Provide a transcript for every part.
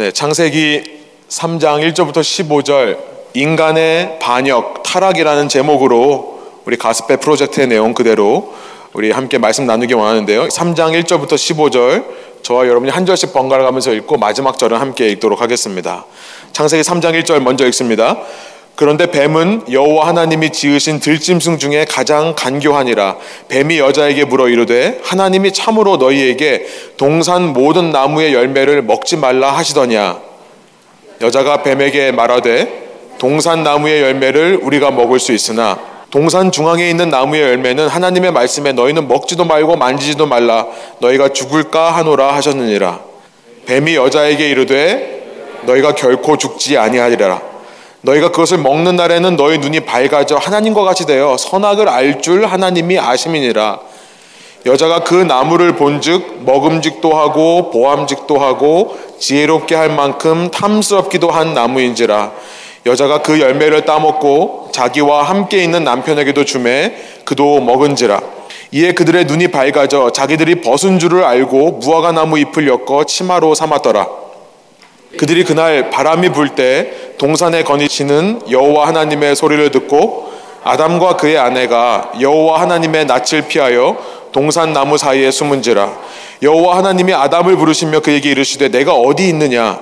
네, 창세기 3장 1절부터 15절 인간의 반역, 타락이라는 제목으로 우리 가스페 프로젝트의 내용 그대로 우리 함께 말씀 나누기 원하는데요. 3장 1절부터 15절 저와 여러분이 한 절씩 번갈아 가면서 읽고 마지막 절은 함께 읽도록 하겠습니다. 창세기 3장 1절 먼저 읽습니다. 그런데 뱀은 여호와 하나님이 지으신 들짐승 중에 가장 간교하니라. 뱀이 여자에게 물어 이르되 하나님이 참으로 너희에게 동산 모든 나무의 열매를 먹지 말라 하시더냐? 여자가 뱀에게 말하되 동산 나무의 열매를 우리가 먹을 수 있으나 동산 중앙에 있는 나무의 열매는 하나님의 말씀에 너희는 먹지도 말고 만지지도 말라. 너희가 죽을까 하노라 하셨느니라. 뱀이 여자에게 이르되 너희가 결코 죽지 아니하리라 너희가 그것을 먹는 날에는 너희 눈이 밝아져 하나님과 같이 되어 선악을 알 줄 하나님이 아심이니라. 여자가 그 나무를 본즉 먹음직도 하고 보암직도 하고 지혜롭게 할 만큼 탐스럽기도 한 나무인지라. 여자가 그 열매를 따먹고 자기와 함께 있는 남편에게도 주매 그도 먹은지라. 이에 그들의 눈이 밝아져 자기들이 벗은 줄을 알고 무화과 나무 잎을 엮어 치마로 삼았더라. 그들이 그날 바람이 불 때 동산에 거니치는 여호와 하나님의 소리를 듣고 아담과 그의 아내가 여호와 하나님의 낯을 피하여 동산 나무 사이에 숨은지라 여호와 하나님이 아담을 부르시며 그에게 이르시되 내가 어디 있느냐?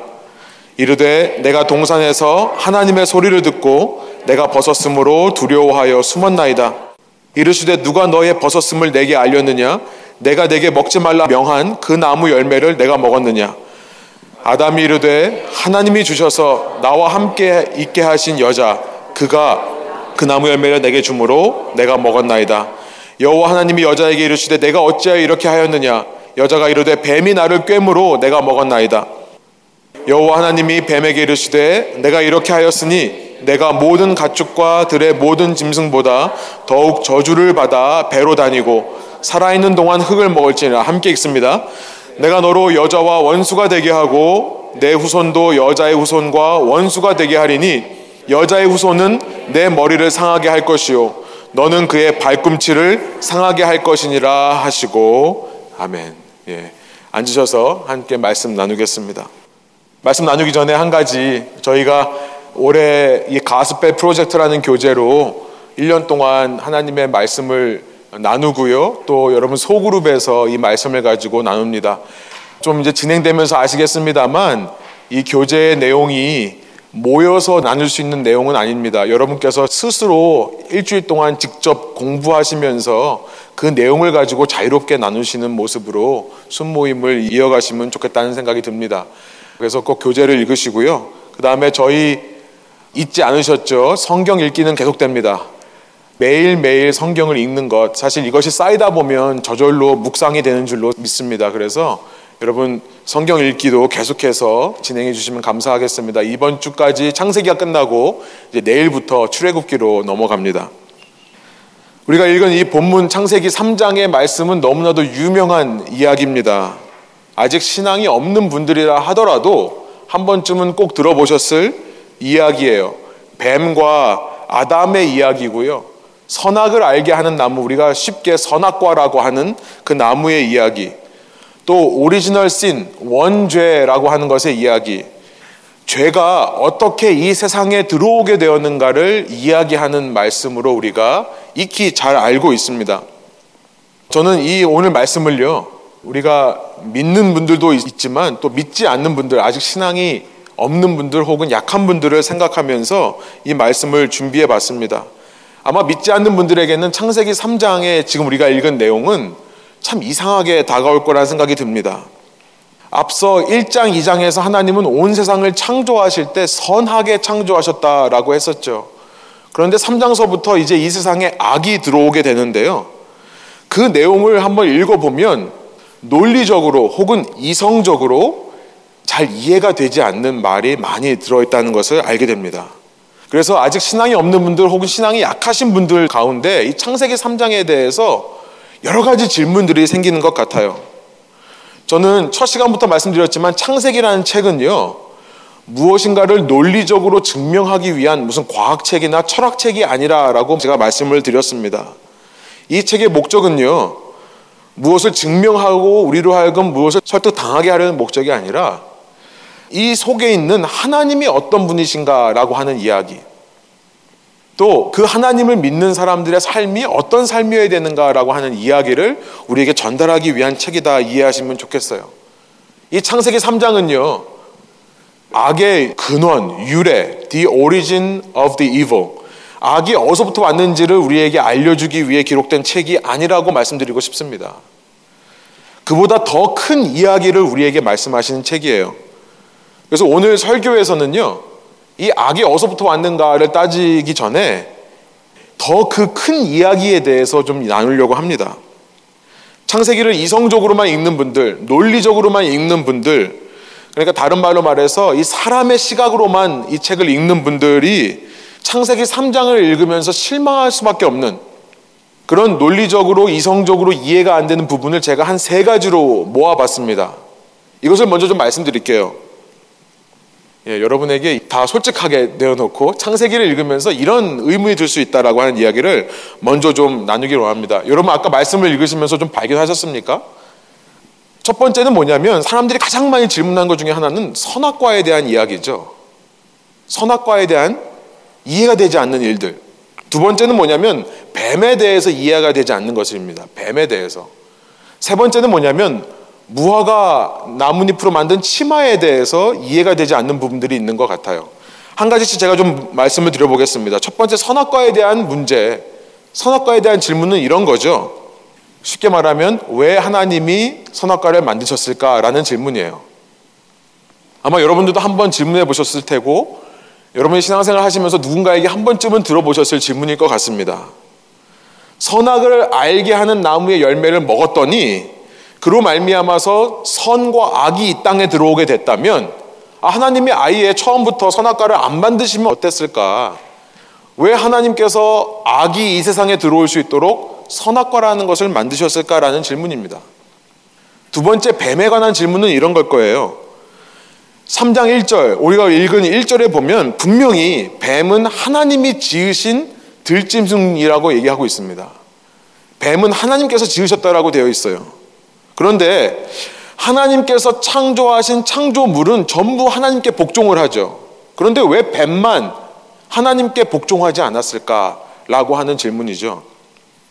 이르되 내가 동산에서 하나님의 소리를 듣고 내가 벗었으므로 두려워하여 숨었나이다. 이르시되 누가 너의 벗었음을 내게 알렸느냐? 내가 내게 먹지 말라 명한 그 나무 열매를 내가 먹었느냐 아담이 이르되 하나님이 주셔서 나와 함께 있게 하신 여자 그가 그 나무 열매를 내게 주므로 내가 먹었나이다. 여호와 하나님이 여자에게 이르시되 내가 어찌하여 이렇게 하였느냐 여자가 이르되 뱀이 나를 꿰므로 내가 먹었나이다. 여호와 하나님이 뱀에게 이르시되 내가 이렇게 하였으니 내가 모든 가축과 들의 모든 짐승보다 더욱 저주를 받아 배로 다니고 살아있는 동안 흙을 먹을지라 함께 읽습니다. 내가 너로 여자와 원수가 되게 하고 내 후손도 여자의 후손과 원수가 되게 하리니 여자의 후손은 내 머리를 상하게 할 것이요 너는 그의 발꿈치를 상하게 할 것이니라 하시고 아멘. 예. 앉으셔서 함께 말씀 나누겠습니다. 말씀 나누기 전에 한 가지 저희가 올해 이 가스펠 프로젝트라는 교재로 1년 동안 하나님의 말씀을 나누고요. 또 여러분 소그룹에서 이 말씀을 가지고 나눕니다. 좀 이제 진행되면서 아시겠습니다만 이 교재의 내용이 모여서 나눌 수 있는 내용은 아닙니다. 여러분께서 스스로 일주일 동안 직접 공부하시면서 그 내용을 가지고 자유롭게 나누시는 모습으로 순모임을 이어가시면 좋겠다는 생각이 듭니다. 그래서 꼭 교재를 읽으시고요. 그 다음에 저희 잊지 않으셨죠? 성경 읽기는 계속됩니다. 매일매일 성경을 읽는 것, 사실 이것이 쌓이다 보면 저절로 묵상이 되는 줄로 믿습니다. 그래서 여러분 성경 읽기도 계속해서 진행해 주시면 감사하겠습니다. 이번 주까지 창세기가 끝나고 이제 내일부터 출애굽기로 넘어갑니다. 우리가 읽은 이 본문 창세기 3장의 말씀은 너무나도 유명한 이야기입니다. 아직 신앙이 없는 분들이라 하더라도 한 번쯤은 꼭 들어보셨을 이야기예요. 뱀과 아담의 이야기고요. 선악을 알게 하는 나무, 우리가 쉽게 선악과라고 하는 그 나무의 이야기. 또 오리지널 씬, 원죄라고 하는 것의 이야기. 죄가 어떻게 이 세상에 들어오게 되었는가를 이야기하는 말씀으로 우리가 익히 잘 알고 있습니다. 저는 이 오늘 말씀을요, 우리가 믿는 분들도 있지만 또 믿지 않는 분들, 아직 신앙이 없는 분들 혹은 약한 분들을 생각하면서 이 말씀을 준비해 봤습니다. 아마 믿지 않는 분들에게는 창세기 3장에 지금 우리가 읽은 내용은 참 이상하게 다가올 거라는 생각이 듭니다. 앞서 1장, 2장에서 하나님은 온 세상을 창조하실 때 선하게 창조하셨다라고 했었죠. 그런데 3장서부터 이제 이 세상에 악이 들어오게 되는데요. 그 내용을 한번 읽어보면 논리적으로 혹은 이성적으로 잘 이해가 되지 않는 말이 많이 들어있다는 것을 알게 됩니다. 그래서 아직 신앙이 없는 분들 혹은 신앙이 약하신 분들 가운데 이 창세기 3장에 대해서 여러 가지 질문들이 생기는 것 같아요. 저는 첫 시간부터 말씀드렸지만 창세기라는 책은요, 무엇인가를 논리적으로 증명하기 위한 무슨 과학책이나 철학책이 아니라라고 제가 말씀을 드렸습니다. 이 책의 목적은요, 무엇을 증명하고 우리로 하여금 무엇을 설득당하게 하려는 목적이 아니라 이 속에 있는 하나님이 어떤 분이신가라고 하는 이야기. 또 그 하나님을 믿는 사람들의 삶이 어떤 삶이어야 되는가라고 하는 이야기를 우리에게 전달하기 위한 책이다 이해하시면 좋겠어요. 이 창세기 3장은요. 악의 근원, 유래, the origin of the evil. 악이 어디서부터 왔는지를 우리에게 알려주기 위해 기록된 책이 아니라고 말씀드리고 싶습니다. 그보다 더 큰 이야기를 우리에게 말씀하시는 책이에요. 그래서 오늘 설교에서는요, 이 악이 어디서부터 왔는가를 따지기 전에 더 그 큰 이야기에 대해서 좀 나누려고 합니다. 창세기를 이성적으로만 읽는 분들, 논리적으로만 읽는 분들, 그러니까 다른 말로 말해서 이 사람의 시각으로만 이 책을 읽는 분들이 창세기 3장을 읽으면서 실망할 수밖에 없는 그런 논리적으로 이성적으로 이해가 안 되는 부분을 제가 한 세 가지로 모아봤습니다. 이것을 먼저 좀 말씀드릴게요. 예, 여러분에게 다 솔직하게 내어놓고 창세기를 읽으면서 이런 의문이 들 수 있다라고 하는 이야기를 먼저 좀 나누기로 합니다. 여러분 아까 말씀을 읽으시면서 좀 발견하셨습니까? 첫 번째는 뭐냐면 사람들이 가장 많이 질문한 것 중에 하나는 선악과에 대한 이야기죠. 선악과에 대한 이해가 되지 않는 일들. 두 번째는 뭐냐면 뱀에 대해서 이해가 되지 않는 것입니다. 뱀에 대해서. 세 번째는 뭐냐면 무화과 나뭇잎으로 만든 치마에 대해서 이해가 되지 않는 부분들이 있는 것 같아요. 한 가지씩 제가 좀 말씀을 드려보겠습니다. 첫 번째 선악과에 대한 문제, 선악과에 대한 질문은 이런 거죠. 쉽게 말하면 왜 하나님이 선악과를 만드셨을까라는 질문이에요. 아마 여러분들도 한 번 질문해 보셨을 테고 여러분이 신앙생활 하시면서 누군가에게 한 번쯤은 들어보셨을 질문일 것 같습니다. 선악을 알게 하는 나무의 열매를 먹었더니 그로 말미암아서 선과 악이 이 땅에 들어오게 됐다면 아, 하나님이 아예 처음부터 선악과를 안 만드시면 어땠을까? 왜 하나님께서 악이 이 세상에 들어올 수 있도록 선악과라는 것을 만드셨을까라는 질문입니다. 두 번째 뱀에 관한 질문은 이런 걸 거예요. 3장 1절, 우리가 읽은 1절에 보면 분명히 뱀은 하나님이 지으신 들짐승이라고 얘기하고 있습니다. 뱀은 하나님께서 지으셨다라고 되어 있어요. 그런데 하나님께서 창조하신 창조물은 전부 하나님께 복종을 하죠. 그런데 왜 뱀만 하나님께 복종하지 않았을까라고 하는 질문이죠.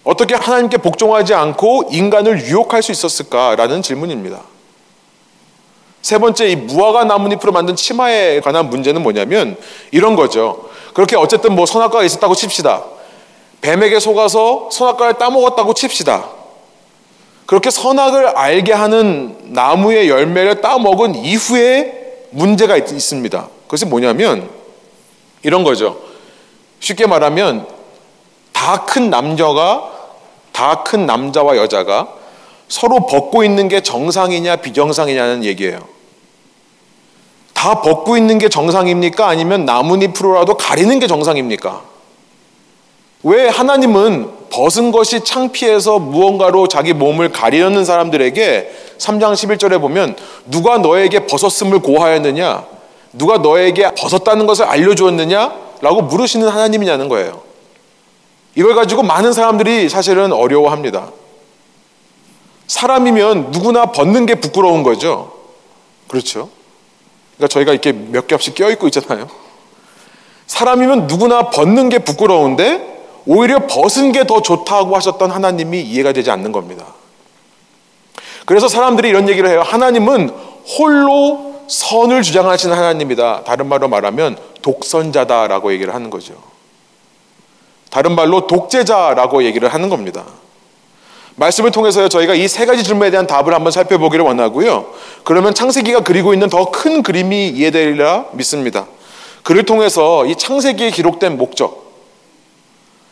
어떻게 하나님께 복종하지 않고 인간을 유혹할 수 있었을까라는 질문입니다. 세 번째 이 무화과 나뭇잎으로 만든 치마에 관한 문제는 뭐냐면 이런 거죠. 그렇게 어쨌든 뭐 선악과가 있었다고 칩시다. 뱀에게 속아서 선악과를 따먹었다고 칩시다. 그렇게 선악을 알게 하는 나무의 열매를 따먹은 이후에 문제가 있, 습니다 그것이 뭐냐면 이런 거죠. 쉽게 말하면 다 큰 남자가 다 큰 남자와 여자가 서로 벗고 있는 게 정상이냐 비정상이냐는 얘기예요. 다 벗고 있는 게 정상입니까? 아니면 나뭇잎으로라도 가리는 게 정상입니까? 왜 하나님은 벗은 것이 창피해서 무언가로 자기 몸을 가리려는 사람들에게 3장 11절에 보면 누가 너에게 벗었음을 고하였느냐? 누가 너에게 벗었다는 것을 알려주었느냐? 라고 물으시는 하나님이냐는 거예요. 이걸 가지고 많은 사람들이 사실은 어려워합니다. 사람이면 누구나 벗는 게 부끄러운 거죠. 그렇죠? 그러니까 저희가 이렇게 몇 겹씩 껴입고 있잖아요. 사람이면 누구나 벗는 게 부끄러운데 오히려 벗은 게 더 좋다고 하셨던 하나님이 이해가 되지 않는 겁니다. 그래서 사람들이 이런 얘기를 해요. 하나님은 홀로 선을 주장하시는 하나님이다. 다른 말로 말하면 독선자다라고 얘기를 하는 거죠. 다른 말로 독재자라고 얘기를 하는 겁니다. 말씀을 통해서 저희가 이 세 가지 질문에 대한 답을 한번 살펴보기를 원하고요. 그러면 창세기가 그리고 있는 더 큰 그림이 이해되리라 믿습니다. 그를 통해서 이 창세기에 기록된 목적,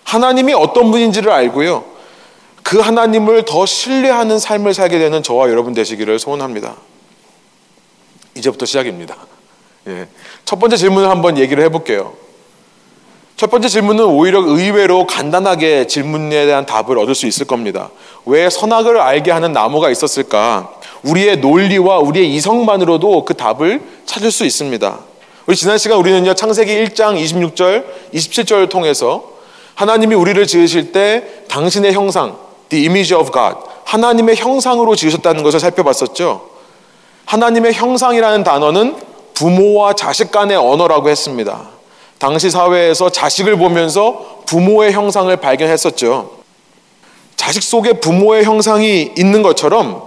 하나님이 어떤 분인지를 알고요. 그 하나님을 더 신뢰하는 삶을 살게 되는 저와 여러분 되시기를 소원합니다. 이제부터 시작입니다. 예. 첫 번째 질문을 한번 얘기를 해볼게요. 첫 번째 질문은 오히려 의외로 간단하게 질문에 대한 답을 얻을 수 있을 겁니다. 왜 선악을 알게 하는 나무가 있었을까? 우리의 논리와 우리의 이성만으로도 그 답을 찾을 수 있습니다. 우리 지난 시간 우리는요, 창세기 1장 26절, 27절을 통해서 하나님이 우리를 지으실 때 당신의 형상, the image of God, 하나님의 형상으로 지으셨다는 것을 살펴봤었죠. 하나님의 형상이라는 단어는 부모와 자식 간의 언어라고 했습니다. 당시 사회에서 자식을 보면서 부모의 형상을 발견했었죠. 자식 속에 부모의 형상이 있는 것처럼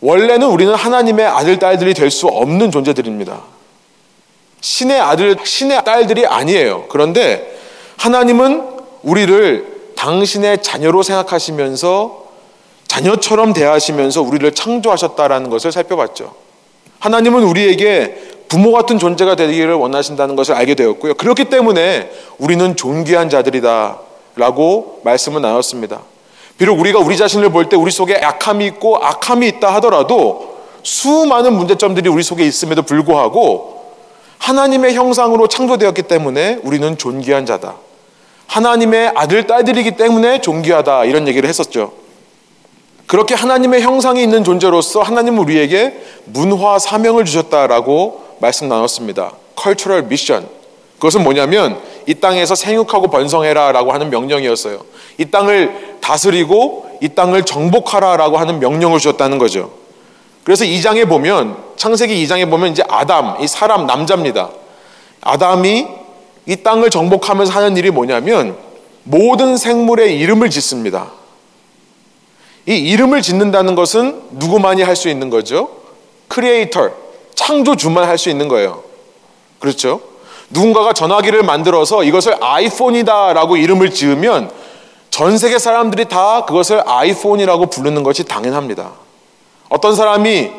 원래는 우리는 하나님의 아들, 딸들이 될 수 없는 존재들입니다. 신의 아들, 신의 딸들이 아니에요. 그런데 하나님은 우리를 당신의 자녀로 생각하시면서 자녀처럼 대하시면서 우리를 창조하셨다라는 것을 살펴봤죠. 하나님은 우리에게 부모 같은 존재가 되기를 원하신다는 것을 알게 되었고요. 그렇기 때문에 우리는 존귀한 자들이다라고 말씀을 나눴습니다. 비록 우리가 우리 자신을 볼 때 우리 속에 약함이 있고 악함이 있다 하더라도 수많은 문제점들이 우리 속에 있음에도 불구하고 하나님의 형상으로 창조되었기 때문에 우리는 존귀한 자다. 하나님의 아들, 딸들이기 때문에 존귀하다. 이런 얘기를 했었죠. 그렇게 하나님의 형상이 있는 존재로서 하나님은 우리에게 문화 사명을 주셨다라고 말씀 나눴습니다. cultural mission. 그것은 뭐냐면 이 땅에서 생육하고 번성해라라고 하는 명령이었어요. 이 땅을 다스리고 이 땅을 정복하라라고 하는 명령을 주셨다는 거죠. 그래서 2장에 보면 창세기 2장에 보면 이제 아담, 이 사람 남자입니다. 아담이 이 땅을 정복하면서 하는 일이 뭐냐면 모든 생물의 이름을 짓습니다. 이 이름을 짓는다는 것은 누구만이 할 수 있는 거죠? 크리에이터, 창조주만 할 수 있는 거예요. 그렇죠? 누군가가 전화기를 만들어서 이것을 아이폰이다라고 이름을 지으면 전 세계 사람들이 다 그것을 아이폰이라고 부르는 것이 당연합니다. 어떤 사람이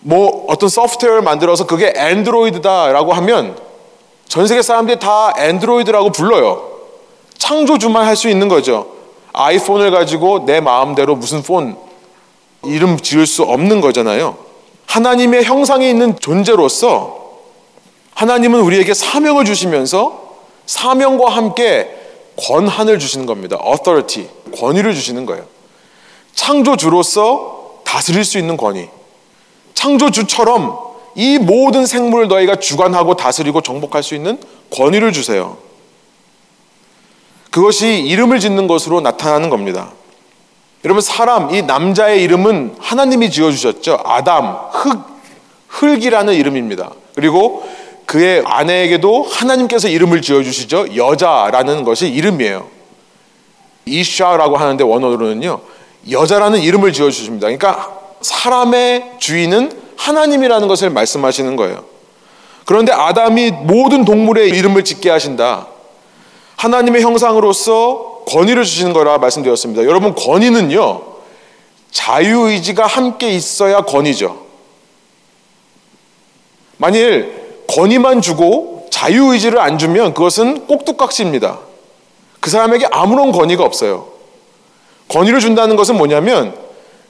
뭐 어떤 소프트웨어를 만들어서 그게 앤드로이드다라고 하면 전 세계 사람들이 다 앤드로이드라고 불러요. 창조주만 할 수 있는 거죠. 아이폰을 가지고 내 마음대로 무슨 폰 이름 지을 수 없는 거잖아요. 하나님의 형상이 있는 존재로서 하나님은 우리에게 사명을 주시면서 사명과 함께 권한을 주시는 겁니다. authority, 권위를 주시는 거예요. 창조주로서 다스릴 수 있는 권위. 창조주처럼 이 모든 생물을 너희가 주관하고 다스리고 정복할 수 있는 권위를 주세요. 그것이 이름을 짓는 것으로 나타나는 겁니다. 여러분 사람 이 남자의 이름은 하나님이 지어 주셨죠. 아담 흙 흙이라는 이름입니다. 그리고 그의 아내에게도 하나님께서 이름을 지어 주시죠. 여자라는 것이 이름이에요. 이샤라고 하는데 원어로는요. 여자라는 이름을 지어 주십니다. 그러니까 사람의 주인은 하나님이라는 것을 말씀하시는 거예요. 그런데 아담이 모든 동물의 이름을 짓게 하신다. 하나님의 형상으로서 권위를 주시는 거라 말씀드렸습니다. 여러분, 권위는요, 자유의지가 함께 있어야 권위죠. 만일 권위만 주고 자유의지를 안 주면 그것은 꼭두각시입니다. 그 사람에게 아무런 권위가 없어요. 권위를 준다는 것은 뭐냐면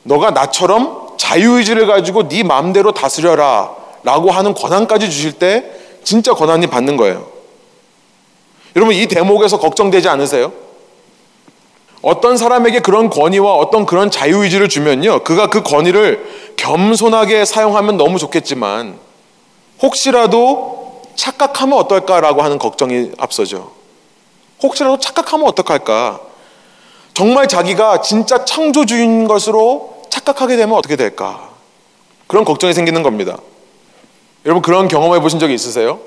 너가 나처럼 자유의지를 가지고 네 마음대로 다스려라 라고 하는 권한까지 주실 때 진짜 권한이 받는 거예요. 여러분 이 대목에서 걱정되지 않으세요? 어떤 사람에게 그런 권위와 어떤 그런 자유의지를 주면요. 그가 그 권위를 겸손하게 사용하면 너무 좋겠지만 혹시라도 착각하면 어떨까라고 하는 걱정이 앞서죠. 혹시라도 착각하면 어떡할까? 정말 자기가 진짜 창조주인 것으로 착각하게 되면 어떻게 될까? 그런 걱정이 생기는 겁니다. 여러분 그런 경험해 보신 적이 있으세요?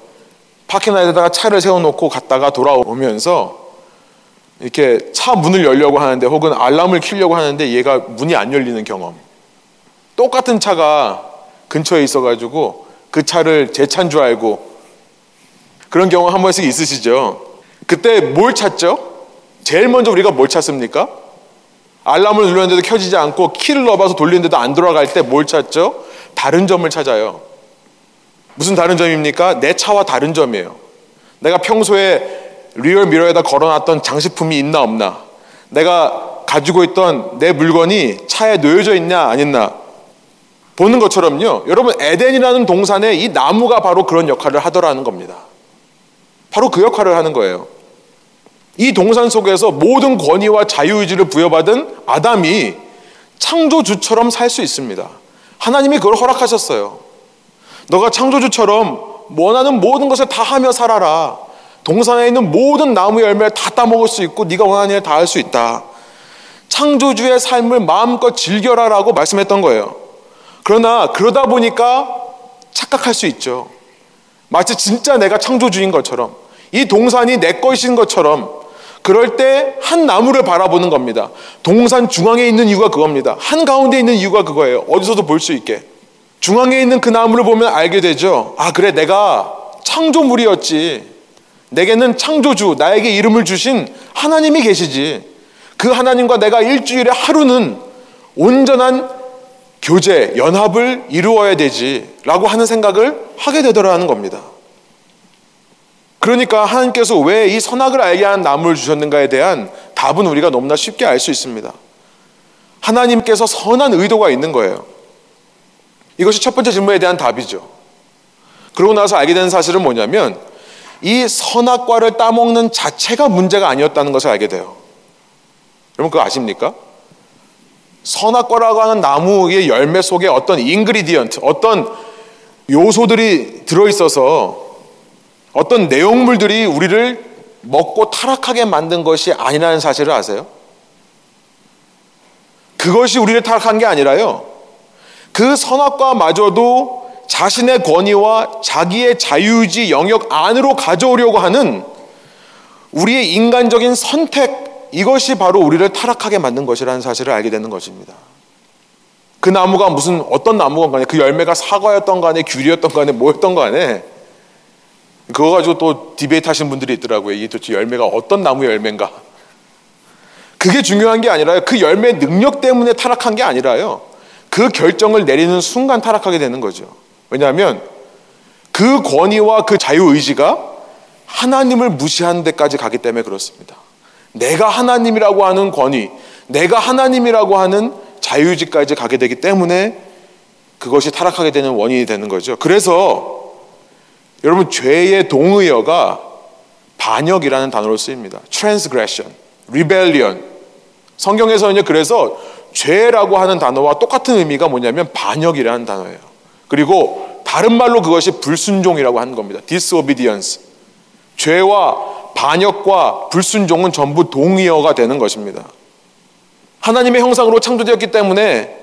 파킹라에다가 차를 세워놓고 갔다가 돌아오면서 이렇게 차 문을 열려고 하는데 혹은 알람을 키려고 하는데 얘가 문이 안 열리는 경험. 똑같은 차가 근처에 있어가지고 그 차를 제 차인 줄 알고 그런 경험 한 번씩 있으시죠? 그때 뭘 찾죠? 제일 먼저 우리가 뭘 찾습니까? 알람을 눌렀는데도 켜지지 않고 키를 넣어봐서 돌리는데도 안 돌아갈 때 뭘 찾죠? 다른 점을 찾아요. 무슨 다른 점입니까? 내 차와 다른 점이에요. 내가 평소에 rear mirror에다 걸어놨던 장식품이 있나 없나? 내가 가지고 있던 내 물건이 차에 놓여져 있냐 안 있나? 보는 것처럼요. 여러분 에덴이라는 동산에 이 나무가 바로 그런 역할을 하더라는 겁니다. 바로 그 역할을 하는 거예요. 이 동산 속에서 모든 권위와 자유의지를 부여받은 아담이 창조주처럼 살 수 있습니다. 하나님이 그걸 허락하셨어요. 너가 창조주처럼 원하는 모든 것을 다 하며 살아라. 동산에 있는 모든 나무 열매를 다 따먹을 수 있고 네가 원하는 일 다 할 수 있다. 창조주의 삶을 마음껏 즐겨라라고 말씀했던 거예요. 그러나 그러다 보니까 착각할 수 있죠. 마치 진짜 내가 창조주인 것처럼 이 동산이 내 것인 것처럼 그럴 때 한 나무를 바라보는 겁니다. 동산 중앙에 있는 이유가 그겁니다. 한 가운데 있는 이유가 그거예요. 어디서도 볼 수 있게. 중앙에 있는 그 나무를 보면 알게 되죠. 아, 그래, 내가 창조물이었지. 내게는 창조주, 나에게 이름을 주신 하나님이 계시지. 그 하나님과 내가 일주일에 하루는 온전한 교제, 연합을 이루어야 되지. 라고 하는 생각을 하게 되더라는 겁니다. 그러니까 하나님께서 왜 이 선악을 알게 한 나무를 주셨는가에 대한 답은 우리가 너무나 쉽게 알 수 있습니다. 하나님께서 선한 의도가 있는 거예요. 이것이 첫 번째 질문에 대한 답이죠. 그러고 나서 알게 되는 사실은 뭐냐면 이 선악과를 따먹는 자체가 문제가 아니었다는 것을 알게 돼요. 여러분 그거 아십니까? 선악과라고 하는 나무의 열매 속에 어떤 인그리디언트, 어떤 요소들이 들어있어서 어떤 내용물들이 우리를 먹고 타락하게 만든 것이 아니라는 사실을 아세요? 그것이 우리를 타락한 게 아니라요. 그 선악과 마저도 자신의 권위와 자기의 자유의지 영역 안으로 가져오려고 하는 우리의 인간적인 선택 이것이 바로 우리를 타락하게 만든 것이라는 사실을 알게 되는 것입니다. 그 나무가 무슨 어떤 나무건 간에 그 열매가 사과였던 간에 귤이었던 간에 뭐였던 간에 그거 가지고 또 디베이트 하신 분들이 있더라고요. 이게 도대체 열매가 어떤 나무 열매인가? 그게 중요한 게 아니라요. 그 열매 능력 때문에 타락한 게 아니라요. 그 결정을 내리는 순간 타락하게 되는 거죠. 왜냐하면 그 권위와 그 자유의지가 하나님을 무시하는 데까지 가기 때문에 그렇습니다. 내가 하나님이라고 하는 권위, 내가 하나님이라고 하는 자유의지까지 가게 되기 때문에 그것이 타락하게 되는 원인이 되는 거죠. 그래서 여러분 죄의 동의어가 반역이라는 단어로 쓰입니다. transgression, rebellion. 성경에서는 그래서 죄라고 하는 단어와 똑같은 의미가 뭐냐면 반역이라는 단어예요. 그리고 다른 말로 그것이 불순종이라고 하는 겁니다. disobedience. 죄와 반역과 불순종은 전부 동의어가 되는 것입니다. 하나님의 형상으로 창조되었기 때문에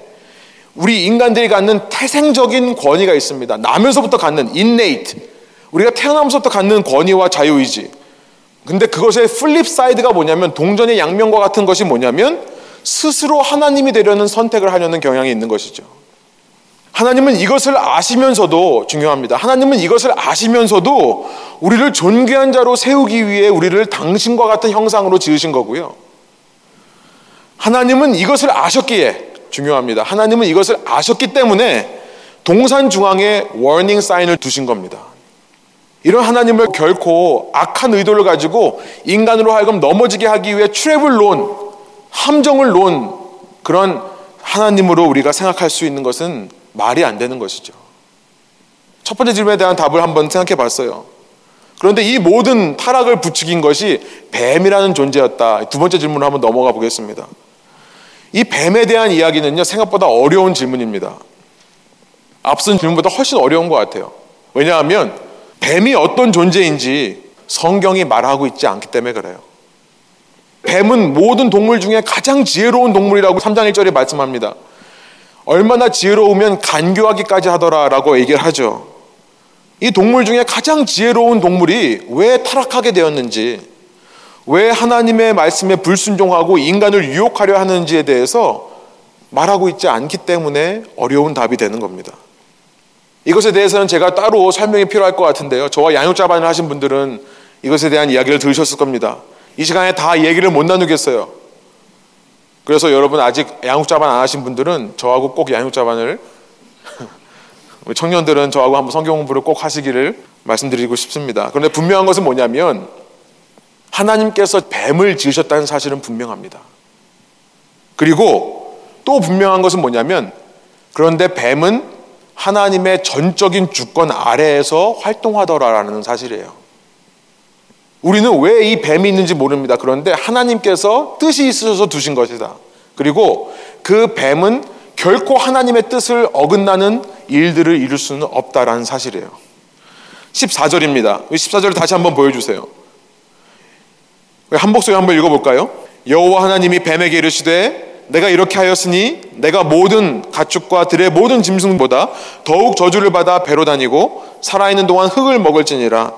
우리 인간들이 갖는 태생적인 권위가 있습니다. 나면서부터 갖는 innate 우리가 태어나면서부터 갖는 권위와 자유의지. 근데 그것의 flip side가 뭐냐면 동전의 양면과 같은 것이 뭐냐면 스스로 하나님이 되려는 선택을 하려는 경향이 있는 것이죠. 하나님은 이것을 아시면서도 중요합니다. 하나님은 이것을 아시면서도 우리를 존귀한 자로 세우기 위해 우리를 당신과 같은 형상으로 지으신 거고요. 하나님은 이것을 아셨기에 중요합니다. 하나님은 이것을 아셨기 때문에 동산 중앙에 워닝 사인을 두신 겁니다. 이런 하나님을 결코 악한 의도를 가지고 인간으로 하여금 넘어지게 하기 위해 트랩을 놓은 함정을 놓은 그런 하나님으로 우리가 생각할 수 있는 것은 말이 안 되는 것이죠. 첫 번째 질문에 대한 답을 한번 생각해 봤어요. 그런데 이 모든 타락을 부추긴 것이 뱀이라는 존재였다. 두 번째 질문을 한번 넘어가 보겠습니다. 이 뱀에 대한 이야기는요, 생각보다 어려운 질문입니다. 앞선 질문보다 훨씬 어려운 것 같아요. 왜냐하면 뱀이 어떤 존재인지 성경이 말하고 있지 않기 때문에 그래요. 뱀은 모든 동물 중에 가장 지혜로운 동물이라고 3장 1절에 말씀합니다. 얼마나 지혜로우면 간교하기까지 하더라라고 얘기를 하죠. 이 동물 중에 가장 지혜로운 동물이 왜 타락하게 되었는지, 왜 하나님의 말씀에 불순종하고 인간을 유혹하려 하는지에 대해서 말하고 있지 않기 때문에 어려운 답이 되는 겁니다. 이것에 대해서는 제가 따로 설명이 필요할 것 같은데요. 저와 양육자반을 하신 분들은 이것에 대한 이야기를 들으셨을 겁니다. 이 시간에 다 얘기를 못 나누겠어요. 그래서 여러분 아직 양육자반 안 하신 분들은 저하고 꼭 양육자반을 청년들은 저하고 한번 성경 공부를 꼭 하시기를 말씀드리고 싶습니다. 그런데 분명한 것은 뭐냐면 하나님께서 뱀을 지으셨다는 사실은 분명합니다. 그리고 또 분명한 것은 뭐냐면 그런데 뱀은 하나님의 전적인 주권 아래에서 활동하더라라는 사실이에요. 우리는 왜 이 뱀이 있는지 모릅니다. 그런데 하나님께서 뜻이 있으셔서 두신 것이다. 그리고 그 뱀은 결코 하나님의 뜻을 어긋나는 일들을 이룰 수는 없다라는 사실이에요. 14절입니다. 14절을 다시 한번 보여주세요. 한 목소리 한번 읽어볼까요? 여호와 하나님이 뱀에게 이르시되 내가 이렇게 하였으니 내가 모든 가축과 들의 모든 짐승보다 더욱 저주를 받아 배로 다니고 살아있는 동안 흙을 먹을지니라.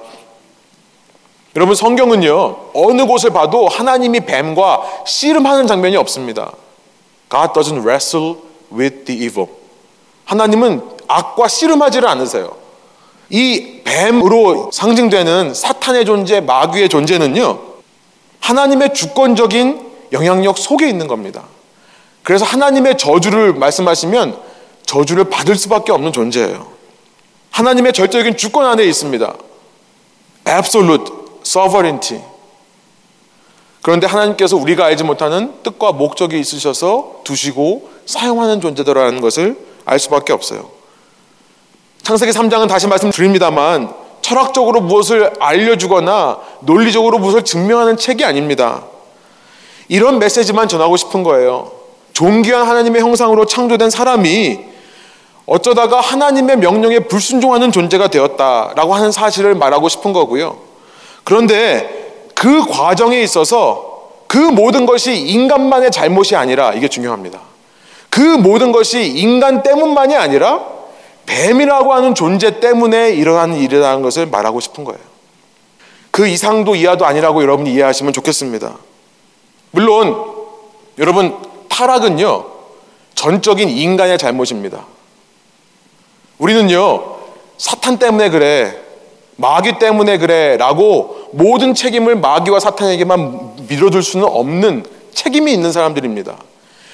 여러분 성경은요 어느 곳을 봐도 하나님이 뱀과 씨름하는 장면이 없습니다. God doesn't wrestle with the evil. 하나님은 악과 씨름하지를 않으세요. 이 뱀으로 상징되는 사탄의 존재, 마귀의 존재는요 하나님의 주권적인 영향력 속에 있는 겁니다. 그래서 하나님의 저주를 말씀하시면 저주를 받을 수밖에 없는 존재예요. 하나님의 절대적인 주권 안에 있습니다. absolute sovereignty. 그런데 하나님께서 우리가 알지 못하는 뜻과 목적이 있으셔서 두시고 사용하는 존재더라는 것을 알 수밖에 없어요. 창세기 3장은 다시 말씀드립니다만 철학적으로 무엇을 알려주거나 논리적으로 무엇을 증명하는 책이 아닙니다. 이런 메시지만 전하고 싶은 거예요. 존귀한 하나님의 형상으로 창조된 사람이 어쩌다가 하나님의 명령에 불순종하는 존재가 되었다라고 하는 사실을 말하고 싶은 거고요. 그런데 그 과정에 있어서 그 모든 것이 인간만의 잘못이 아니라 이게 중요합니다. 그 모든 것이 인간 때문만이 아니라 뱀이라고 하는 존재 때문에 일어나는 일이라는 것을 말하고 싶은 거예요. 그 이상도 이하도 아니라고 여러분이 이해하시면 좋겠습니다. 물론 여러분 타락은요 전적인 인간의 잘못입니다. 우리는요 사탄 때문에 그래 마귀 때문에 그래 라고 모든 책임을 마귀와 사탄에게만 밀어둘 수는 없는 책임이 있는 사람들입니다.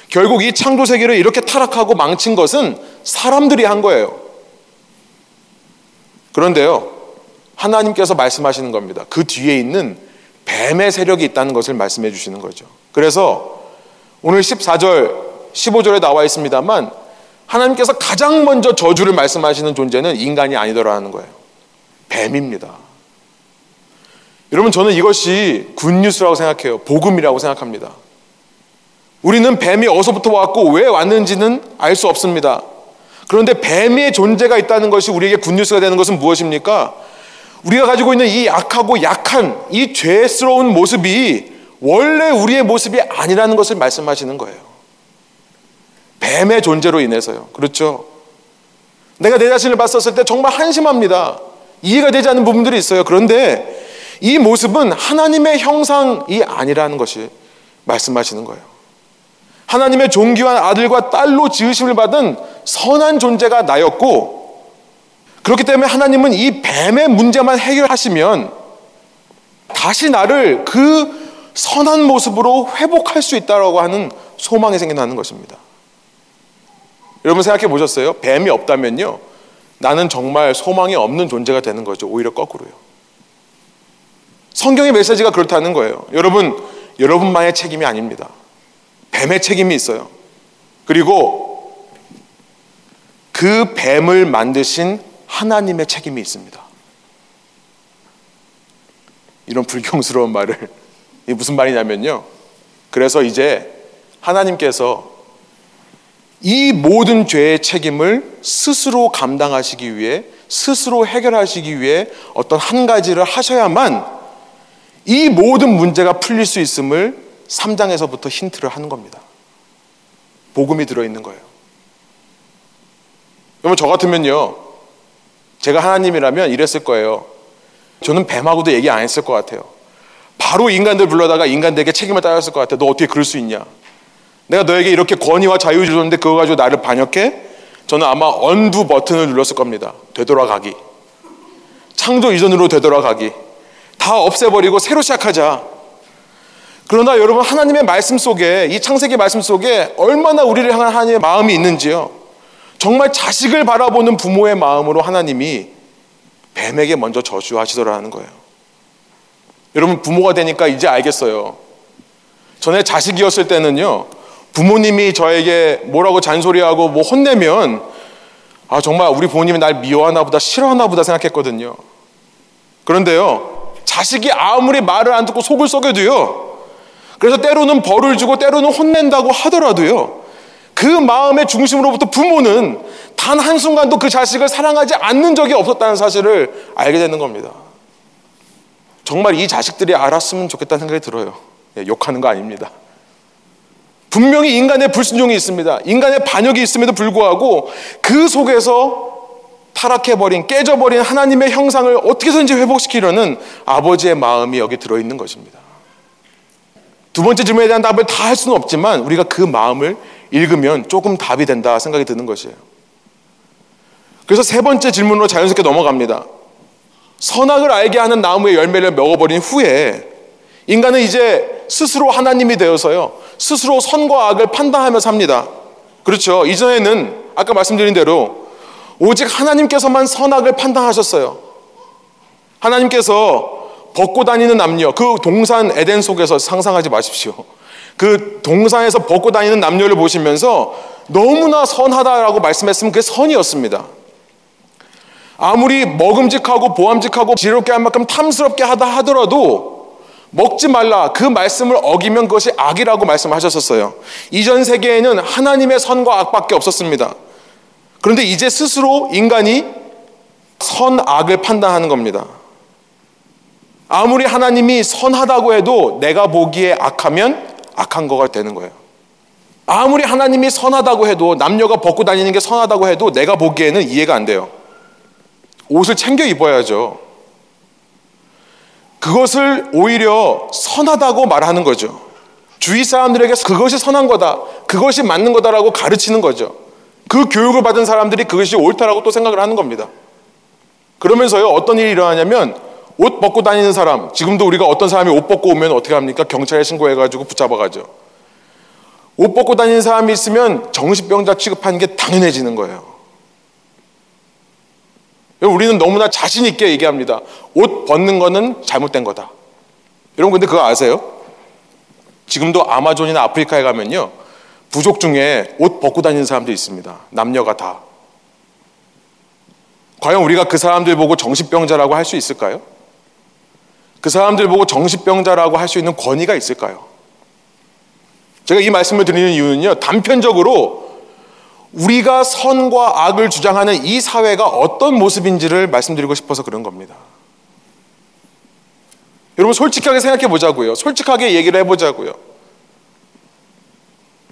결국 이 창조 세계를 이렇게 타락하고 망친 것은 사람들이 한 거예요. 그런데요, 하나님께서 말씀하시는 겁니다. 그 뒤에 있는 뱀의 세력이 있다는 것을 말씀해 주시는 거죠. 그래서 오늘 14절, 15절에 나와 있습니다만 하나님께서 가장 먼저 저주를 말씀하시는 존재는 인간이 아니더라는 거예요. 뱀입니다. 여러분 저는 이것이 굿뉴스라고 생각해요. 복음이라고 생각합니다. 우리는 뱀이 어디서부터 왔고 왜 왔는지는 알 수 없습니다. 그런데 뱀의 존재가 있다는 것이 우리에게 굿뉴스가 되는 것은 무엇입니까? 우리가 가지고 있는 이 악하고 약한 이 죄스러운 모습이 원래 우리의 모습이 아니라는 것을 말씀하시는 거예요. 뱀의 존재로 인해서요. 그렇죠? 내가 내 자신을 봤었을 때 정말 한심합니다. 이해가 되지 않는 부분들이 있어요. 그런데 이 모습은 하나님의 형상이 아니라는 것이 말씀하시는 거예요. 하나님의 존귀한 아들과 딸로 지으심을 받은 선한 존재가 나였고 그렇기 때문에 하나님은 이 뱀의 문제만 해결하시면 다시 나를 그 선한 모습으로 회복할 수 있다라고 하는 소망이 생겨나는 것입니다. 여러분 생각해 보셨어요? 뱀이 없다면요. 나는 정말 소망이 없는 존재가 되는 거죠. 오히려 거꾸로요. 성경의 메시지가 그렇다는 거예요. 여러분, 여러분만의 책임이 아닙니다. 뱀의 책임이 있어요. 그리고 그 뱀을 만드신 하나님의 책임이 있습니다. 이런 불경스러운 말을 이게 무슨 말이냐면요. 그래서 이제 하나님께서 이 모든 죄의 책임을 스스로 감당하시기 위해 스스로 해결하시기 위해 어떤 한 가지를 하셔야만 이 모든 문제가 풀릴 수 있음을 3장에서부터 힌트를 하는 겁니다. 복음이 들어있는 거예요. 여러분, 저 같으면요, 제가 하나님이라면 이랬을 거예요. 저는 뱀하고도 얘기 안 했을 것 같아요. 바로 인간들 불러다가 인간들에게 책임을 따졌을 것 같아요. 너 어떻게 그럴 수 있냐? 내가 너에게 이렇게 권위와 자유 주었는데 그거 가지고 나를 반역해? 저는 아마 언두 버튼을 눌렀을 겁니다. 되돌아가기. 창조 이전으로 되돌아가기. 다 없애버리고 새로 시작하자. 그러나 여러분 하나님의 말씀 속에 이 창세기 말씀 속에 얼마나 우리를 향한 하나님의 마음이 있는지요. 정말 자식을 바라보는 부모의 마음으로 하나님이 뱀에게 먼저 저주하시더라는 거예요. 여러분 부모가 되니까 이제 알겠어요. 전에 자식이었을 때는요. 부모님이 저에게 뭐라고 잔소리하고 뭐 혼내면 아 정말 우리 부모님이 날 미워하나 보다 싫어하나 보다 생각했거든요. 그런데요. 자식이 아무리 말을 안 듣고 속을 썩여도요. 그래서 때로는 벌을 주고 때로는 혼낸다고 하더라도요. 그 마음의 중심으로부터 부모는 단 한순간도 그 자식을 사랑하지 않는 적이 없었다는 사실을 알게 되는 겁니다. 정말 이 자식들이 알았으면 좋겠다는 생각이 들어요. 예, 욕하는 거 아닙니다. 분명히 인간의 불순종이 있습니다. 인간의 반역이 있음에도 불구하고 그 속에서 타락해버린, 깨져버린 하나님의 형상을 어떻게든지 회복시키려는 아버지의 마음이 여기 들어있는 것입니다. 두 번째 질문에 대한 답을 다 할 수는 없지만 우리가 그 마음을 읽으면 조금 답이 된다 생각이 드는 것이에요. 그래서 세 번째 질문으로 자연스럽게 넘어갑니다. 선악을 알게 하는 나무의 열매를 먹어버린 후에 인간은 이제 스스로 하나님이 되어서요. 스스로 선과 악을 판단하며 삽니다. 그렇죠. 이전에는 아까 말씀드린 대로 오직 하나님께서만 선악을 판단하셨어요. 하나님께서 벗고 다니는 남녀, 그 동산 에덴 속에서 상상하지 마십시오. 그 동산에서 벗고 다니는 남녀를 보시면서 너무나 선하다라고 말씀했으면 그게 선이었습니다. 아무리 먹음직하고 보암직하고 지롭게 할 만큼 탐스럽게 하다 하더라도 먹지 말라 그 말씀을 어기면 그것이 악이라고 말씀하셨었어요. 이전 세계에는 하나님의 선과 악밖에 없었습니다. 그런데 이제 스스로 인간이 선악을 판단하는 겁니다. 아무리 하나님이 선하다고 해도 내가 보기에 악하면 악한 거가 되는 거예요. 아무리 하나님이 선하다고 해도 남녀가 벗고 다니는 게 선하다고 해도 내가 보기에는 이해가 안 돼요. 옷을 챙겨 입어야죠. 그것을 오히려 선하다고 말하는 거죠. 주위 사람들에게 그것이 선한 거다. 그것이 맞는 거다라고 가르치는 거죠. 그 교육을 받은 사람들이 그것이 옳다라고 또 생각을 하는 겁니다. 그러면서요, 어떤 일이 일어나냐면 옷 벗고 다니는 사람, 지금도 우리가 어떤 사람이 옷 벗고 오면 어떻게 합니까? 경찰에 신고해가지고 붙잡아가죠. 옷 벗고 다니는 사람이 있으면 정신병자 취급하는 게 당연해지는 거예요. 우리는 너무나 자신 있게 얘기합니다. 옷 벗는 거는 잘못된 거다. 여러분 근데 그거 아세요? 지금도 아마존이나 아프리카에 가면요. 부족 중에 옷 벗고 다니는 사람도 있습니다. 남녀가 다. 과연 우리가 그 사람들 보고 정신병자라고 할 수 있을까요? 그 사람들 보고 정신병자라고 할 수 있는 권위가 있을까요? 제가 이 말씀을 드리는 이유는요, 단편적으로 우리가 선과 악을 주장하는 이 사회가 어떤 모습인지를 말씀드리고 싶어서 그런 겁니다. 여러분, 솔직하게 생각해 보자고요. 솔직하게 얘기를 해 보자고요.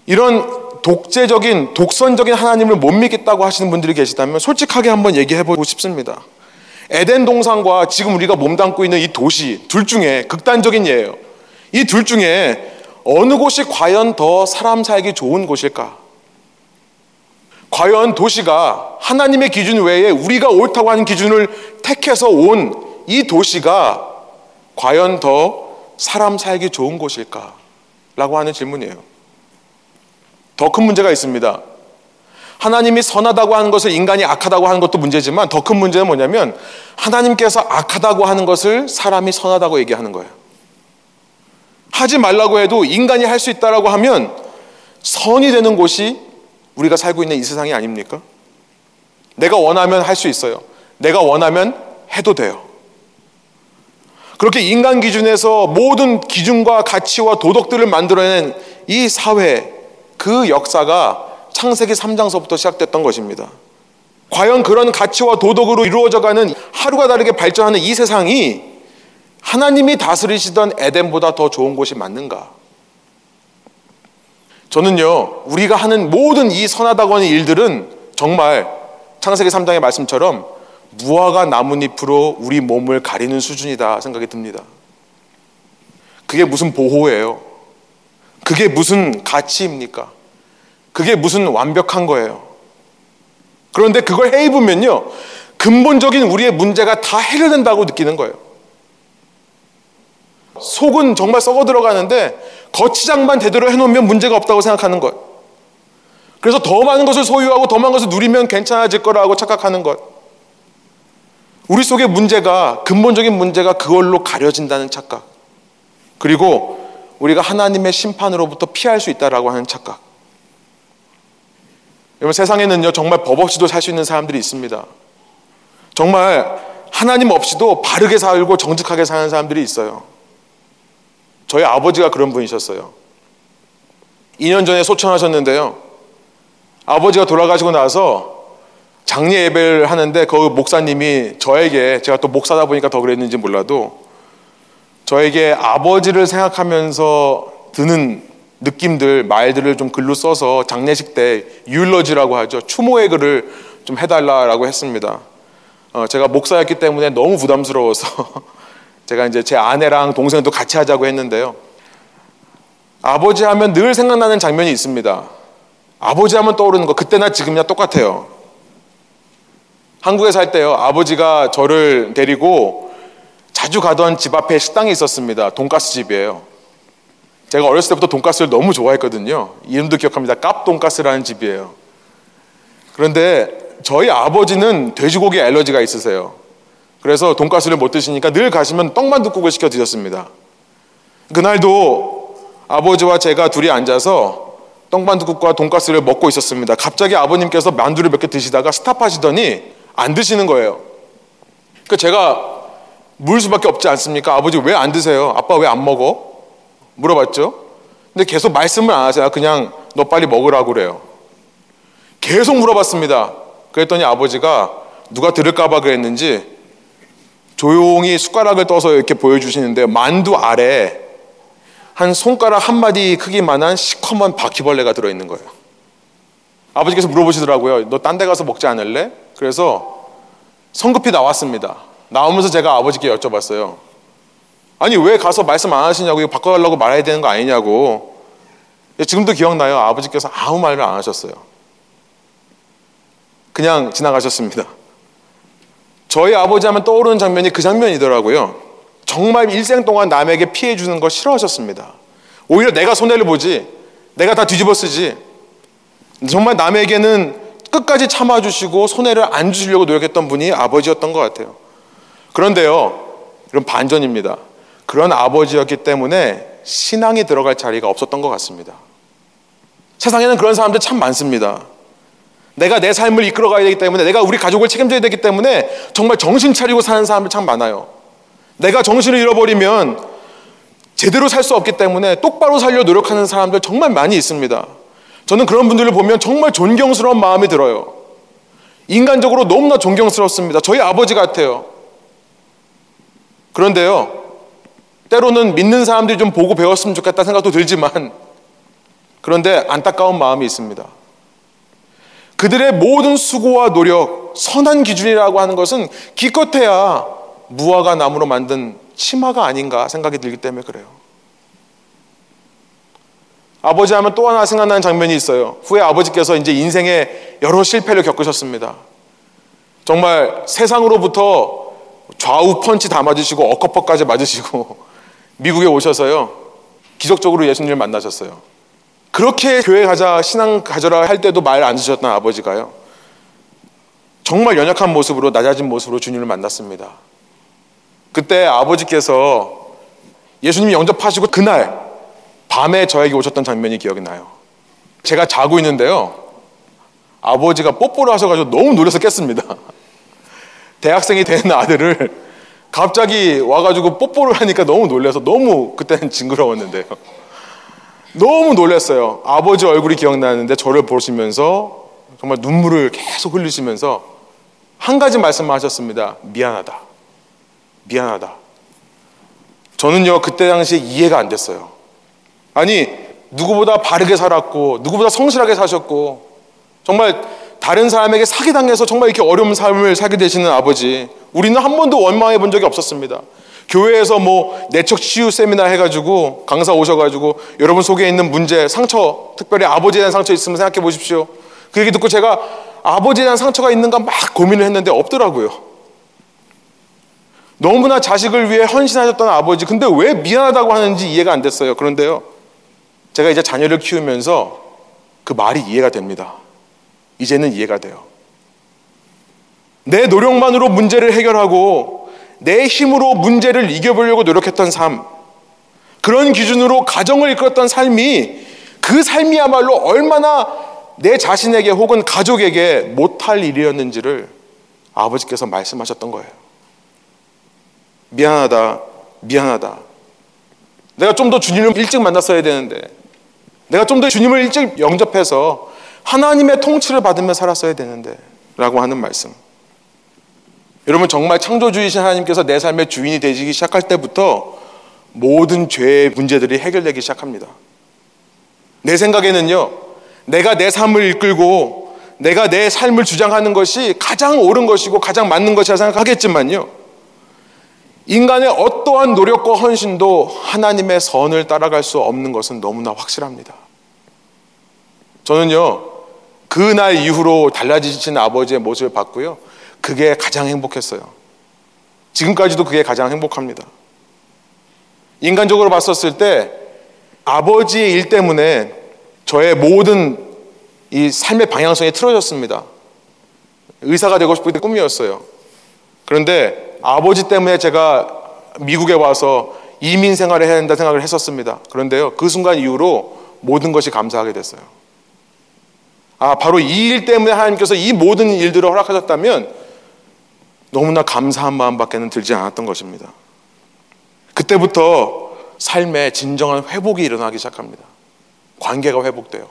이런 독재적인, 독선적인 하나님을 못 믿겠다고 하시는 분들이 계시다면 솔직하게 한번 얘기해 보고 싶습니다. 에덴 동산과 지금 우리가 몸담고 있는 이 도시 둘 중에 극단적인 예예요. 이 둘 중에 어느 곳이 과연 더 사람 살기 좋은 곳일까? 과연 도시가 하나님의 기준 외에 우리가 옳다고 하는 기준을 택해서 온 이 도시가 과연 더 사람 살기 좋은 곳일까? 라고 하는 질문이에요. 더 큰 문제가 있습니다. 하나님이 선하다고 하는 것을 인간이 악하다고 하는 것도 문제지만 더 큰 문제는 뭐냐면 하나님께서 악하다고 하는 것을 사람이 선하다고 얘기하는 거예요. 하지 말라고 해도 인간이 할 수 있다라고 하면 선이 되는 곳이 우리가 살고 있는 이 세상이 아닙니까? 내가 원하면 할 수 있어요. 내가 원하면 해도 돼요. 그렇게 인간 기준에서 모든 기준과 가치와 도덕들을 만들어낸 이 사회, 그 역사가 창세기 3장서부터 시작됐던 것입니다. 과연 그런 가치와 도덕으로 이루어져가는 하루가 다르게 발전하는 이 세상이 하나님이 다스리시던 에덴보다 더 좋은 곳이 맞는가? 저는요, 우리가 하는 모든 이 선하다고 하는 일들은 정말 창세기 3장의 말씀처럼 무화과 나뭇잎으로 우리 몸을 가리는 수준이다 생각이 듭니다. 그게 무슨 보호예요? 그게 무슨 가치입니까? 그게 무슨 완벽한 거예요. 그런데 그걸 해 입으면요. 근본적인 우리의 문제가 다 해결된다고 느끼는 거예요. 속은 정말 썩어 들어가는데 거치장만 제대로 해놓으면 문제가 없다고 생각하는 것. 그래서 더 많은 것을 소유하고 더 많은 것을 누리면 괜찮아질 거라고 착각하는 것. 우리 속의 문제가 근본적인 문제가 그걸로 가려진다는 착각. 그리고 우리가 하나님의 심판으로부터 피할 수 있다라고 하는 착각. 여러분 세상에는요 정말 법 없이도 살 수 있는 사람들이 있습니다. 정말 하나님 없이도 바르게 살고 정직하게 사는 사람들이 있어요. 저희 아버지가 그런 분이셨어요. 2년 전에 소천하셨는데요. 아버지가 돌아가시고 나서 장례 예배를 하는데 그 목사님이 저에게 제가 또 목사다 보니까 더 그랬는지 몰라도 저에게 아버지를 생각하면서 드는 느낌들, 말들을 좀 글로 써서 장례식 때 유일러지라고 하죠. 추모의 글을 좀 해달라라고 했습니다. 어, 제가 목사였기 때문에 너무 부담스러워서 제가 이제 제 아내랑 동생도 같이 하자고 했는데요. 아버지 하면 늘 생각나는 장면이 있습니다. 아버지 하면 떠오르는 거 그때나 지금이나 똑같아요. 한국에 살 때요. 아버지가 저를 데리고 자주 가던 집 앞에 식당이 있었습니다. 돈가스 집이에요. 제가 어렸을 때부터 돈가스를 너무 좋아했거든요. 이름도 기억합니다. 깝 돈가스라는 집이에요. 그런데 저희 아버지는 돼지고기 알러지가 있으세요. 그래서 돈가스를 못 드시니까 늘 가시면 떡만둣국을 시켜 드셨습니다. 그날도 아버지와 제가 둘이 앉아서 떡만둣국과 돈가스를 먹고 있었습니다. 갑자기 아버님께서 만두를 몇 개 드시다가 스탑하시더니 안 드시는 거예요. 그 제가 물 수밖에 없지 않습니까? 아버지 왜 안 드세요? 아빠 왜 안 먹어? 물어봤죠. 근데 계속 말씀을 안 하세요. 그냥 너 빨리 먹으라고 그래요. 계속 물어봤습니다. 그랬더니 아버지가 누가 들을까봐 그랬는지 조용히 숟가락을 떠서 이렇게 보여주시는데 만두 아래 한 손가락 한 마디 크기만한 시커먼 바퀴벌레가 들어있는 거예요. 아버지께서 물어보시더라고요. 너 딴 데 가서 먹지 않을래? 그래서 성급히 나왔습니다. 나오면서 제가 아버지께 여쭤봤어요. 아니 왜 가서 말씀 안 하시냐고 이거 바꿔달라고 말해야 되는 거 아니냐고. 지금도 기억나요. 아버지께서 아무 말을 안 하셨어요. 그냥 지나가셨습니다. 저희 아버지 하면 떠오르는 장면이 그 장면이더라고요. 정말 일생 동안 남에게 피해 주는 걸 싫어하셨습니다. 오히려 내가 손해를 보지, 내가 다 뒤집어 쓰지. 정말 남에게는 끝까지 참아주시고 손해를 안 주시려고 노력했던 분이 아버지였던 것 같아요. 그런데요, 이런 반전입니다. 그런 아버지였기 때문에 신앙이 들어갈 자리가 없었던 것 같습니다. 세상에는 그런 사람들 참 많습니다. 내가 내 삶을 이끌어가야 되기 때문에 내가 우리 가족을 책임져야 되기 때문에 정말 정신 차리고 사는 사람들 참 많아요. 내가 정신을 잃어버리면 제대로 살 수 없기 때문에 똑바로 살려 노력하는 사람들 정말 많이 있습니다. 저는 그런 분들을 보면 정말 존경스러운 마음이 들어요. 인간적으로 너무나 존경스럽습니다. 저희 아버지 같아요. 그런데요, 때로는 믿는 사람들이 좀 보고 배웠으면 좋겠다 생각도 들지만, 그런데 안타까운 마음이 있습니다. 그들의 모든 수고와 노력, 선한 기준이라고 하는 것은 기껏해야 무화과 나무로 만든 치마가 아닌가 생각이 들기 때문에 그래요. 아버지 하면 또 하나 생각나는 장면이 있어요. 후에 아버지께서 이제 인생에 여러 실패를 겪으셨습니다. 정말 세상으로부터 좌우 펀치 다 맞으시고 어커퍼까지 맞으시고 미국에 오셔서요. 기적적으로 예수님을 만나셨어요. 그렇게 교회 가자, 신앙 가져라 할 때도 말안 쓰셨던 아버지가요. 정말 연약한 모습으로, 낮아진 모습으로 주님을 만났습니다. 그때 아버지께서 예수님이 영접하시고 그날 밤에 저에게 오셨던 장면이 기억이 나요. 제가 자고 있는데요. 아버지가 뽀뽀를 하셔가지고 너무 놀라서 깼습니다. 대학생이 된 아들을 갑자기 와가지고 뽀뽀를 하니까 너무 놀라서 너무 그때는 징그러웠는데요. 너무 놀랐어요. 아버지 얼굴이 기억나는데 저를 보시면서 정말 눈물을 계속 흘리시면서 한 가지 말씀만 하셨습니다. 미안하다. 미안하다. 저는요, 그때 당시에 이해가 안 됐어요. 아니, 누구보다 바르게 살았고, 누구보다 성실하게 사셨고, 정말 다른 사람에게 사기당해서 정말 이렇게 어려운 삶을 살게 되시는 아버지. 우리는 한 번도 원망해 본 적이 없었습니다. 교회에서 뭐 내적 치유 세미나 해가지고 강사 오셔가지고 여러분 속에 있는 문제, 상처, 특별히 아버지에 대한 상처 있으면 생각해 보십시오. 그 얘기 듣고 제가 아버지에 대한 상처가 있는가 막 고민을 했는데 없더라고요. 너무나 자식을 위해 헌신하셨던 아버지, 근데 왜 미안하다고 하는지 이해가 안 됐어요. 그런데요, 제가 이제 자녀를 키우면서 그 말이 이해가 됩니다. 이제는 이해가 돼요. 내 노력만으로 문제를 해결하고 내 힘으로 문제를 이겨보려고 노력했던 삶, 그런 기준으로 가정을 이끌었던 삶이 그 삶이야말로 얼마나 내 자신에게 혹은 가족에게 못할 일이었는지를 아버지께서 말씀하셨던 거예요. 미안하다, 미안하다. 내가 좀 더 주님을 일찍 만났어야 되는데, 내가 좀 더 주님을 일찍 영접해서 하나님의 통치를 받으며 살았어야 되는데, 라고 하는 말씀. 여러분 정말 창조주이신 하나님께서 내 삶의 주인이 되시기 시작할 때부터 모든 죄의 문제들이 해결되기 시작합니다. 내 생각에는요, 내가 내 삶을 이끌고 내가 내 삶을 주장하는 것이 가장 옳은 것이고 가장 맞는 것이라 생각하겠지만요. 인간의 어떠한 노력과 헌신도 하나님의 선을 따라갈 수 없는 것은 너무나 확실합니다. 저는요, 그날 이후로 달라지신 아버지의 모습을 봤고요. 그게 가장 행복했어요. 지금까지도 그게 가장 행복합니다. 인간적으로 봤었을 때 아버지의 일 때문에 저의 모든 이 삶의 방향성이 틀어졌습니다. 의사가 되고 싶을 때 꿈이었어요. 그런데 아버지 때문에 제가 미국에 와서 이민 생활을 해야 된다 생각을 했었습니다. 그런데요, 그 순간 이후로 모든 것이 감사하게 됐어요. 아, 바로 이 일 때문에 하나님께서 이 모든 일들을 허락하셨다면 너무나 감사한 마음밖에는 들지 않았던 것입니다. 그때부터 삶에 진정한 회복이 일어나기 시작합니다. 관계가 회복돼요.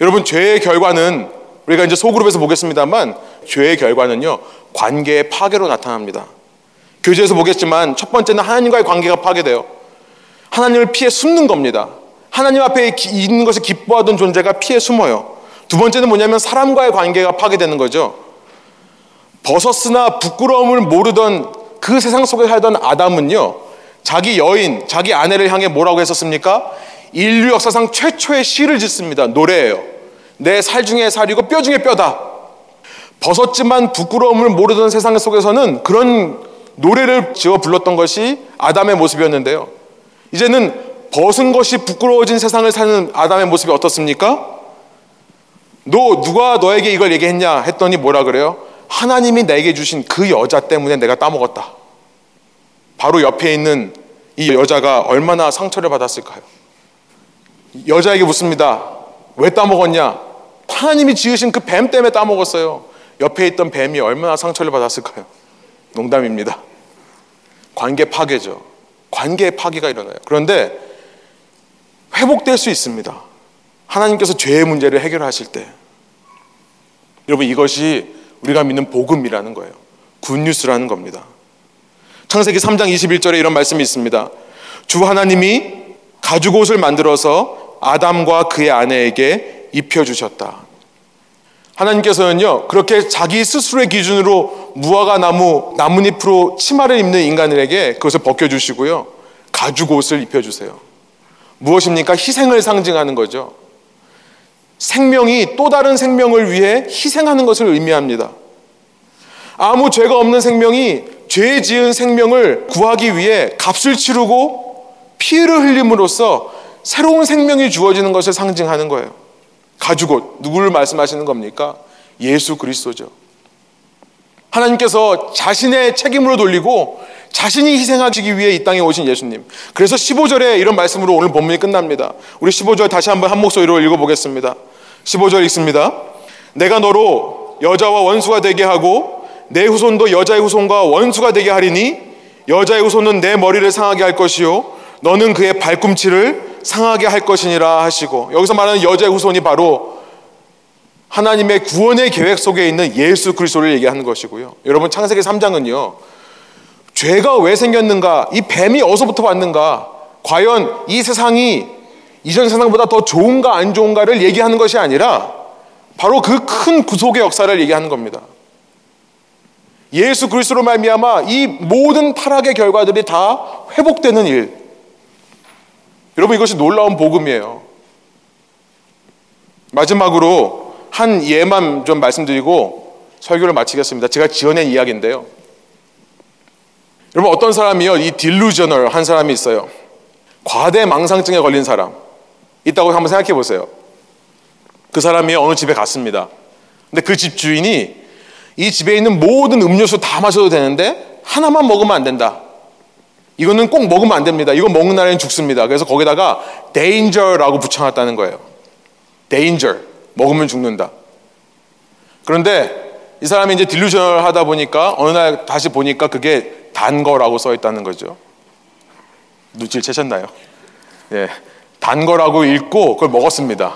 여러분, 죄의 결과는 우리가 이제 소그룹에서 보겠습니다만 죄의 결과는요, 관계의 파괴로 나타납니다. 교재에서 보겠지만 첫 번째는 하나님과의 관계가 파괴돼요. 하나님을 피해 숨는 겁니다. 하나님 앞에 있는 것을 기뻐하던 존재가 피해 숨어요. 두 번째는 뭐냐면 사람과의 관계가 파괴되는 거죠. 버섯으나 부끄러움을 모르던 그 세상 속에 살던 아담은요, 자기 여인, 자기 아내를 향해 뭐라고 했었습니까? 인류 역사상 최초의 시를 짓습니다. 노래예요. 내 살 중에 살이고 뼈 중에 뼈다. 버섯지만 부끄러움을 모르던 세상 속에서는 그런 노래를 지어 불렀던 것이 아담의 모습이었는데요. 이제는 벗은 것이 부끄러워진 세상을 사는 아담의 모습이 어떻습니까? 너 누가 너에게 이걸 얘기했냐 했더니 뭐라 그래요? 하나님이 내게 주신 그 여자 때문에 내가 따먹었다. 바로 옆에 있는 이 여자가 얼마나 상처를 받았을까요? 여자에게 묻습니다. 왜 따먹었냐? 하나님이 지으신 그 뱀 때문에 따먹었어요. 옆에 있던 뱀이 얼마나 상처를 받았을까요? 농담입니다. 관계 파괴죠. 관계의 파괴가 일어나요. 그런데 회복될 수 있습니다. 하나님께서 죄의 문제를 해결하실 때. 여러분, 이것이 우리가 믿는 복음이라는 거예요. 굿뉴스라는 겁니다. 창세기 3장 21절에 이런 말씀이 있습니다. 주 하나님이 가죽 옷을 만들어서 아담과 그의 아내에게 입혀 주셨다. 하나님께서는요, 그렇게 자기 스스로의 기준으로 무화과 나무, 나뭇잎으로 치마를 입는 인간들에게 그것을 벗겨주시고요, 가죽 옷을 입혀주세요. 무엇입니까? 희생을 상징하는 거죠. 생명이 또 다른 생명을 위해 희생하는 것을 의미합니다. 아무 죄가 없는 생명이 죄 지은 생명을 구하기 위해 값을 치르고 피를 흘림으로써 새로운 생명이 주어지는 것을 상징하는 거예요. 가죽옷 누구를 말씀하시는 겁니까? 예수 그리스도죠. 하나님께서 자신의 책임으로 돌리고 자신이 희생하시기 위해 이 땅에 오신 예수님. 그래서 15절에 이런 말씀으로 오늘 본문이 끝납니다. 우리 15절 다시 한번 한 목소리로 읽어보겠습니다. 15절 읽습니다. 내가 너로 여자와 원수가 되게 하고 내 후손도 여자의 후손과 원수가 되게 하리니 여자의 후손은 내 머리를 상하게 할 것이요 너는 그의 발꿈치를 상하게 할 것이니라 하시고 여기서 말하는 여자의 후손이 바로 하나님의 구원의 계획 속에 있는 예수 그리스도를 얘기하는 것이고요. 여러분 창세기 3장은요. 죄가 왜 생겼는가? 이 뱀이 어디서부터 왔는가? 과연 이 세상이 이전 세상보다 더 좋은가 안 좋은가를 얘기하는 것이 아니라 바로 그 큰 구속의 역사를 얘기하는 겁니다. 예수 그리스도로 말미암아 이 모든 타락의 결과들이 다 회복되는 일. 여러분 이것이 놀라운 복음이에요. 마지막으로 한 예만 좀 말씀드리고 설교를 마치겠습니다. 제가 지어낸 이야기인데요. 여러분 어떤 사람이요 이 딜루저널 한 사람이 있어요. 과대 망상증에 걸린 사람. 있다고 한번 생각해 보세요. 그 사람이 어느 집에 갔습니다. 근데 그 집 주인이 이 집에 있는 모든 음료수 다 마셔도 되는데 하나만 먹으면 안 된다. 이거는 꼭 먹으면 안 됩니다. 이거 먹는 날에는 죽습니다. 그래서 거기다가 danger라고 붙여놨다는 거예요. danger. 먹으면 죽는다. 그런데 이 사람이 이제 delusional 하다 보니까 어느 날 다시 보니까 그게 단 거라고 써 있다는 거죠. 눈치를 채셨나요? 예. 단 거라고 읽고 그걸 먹었습니다.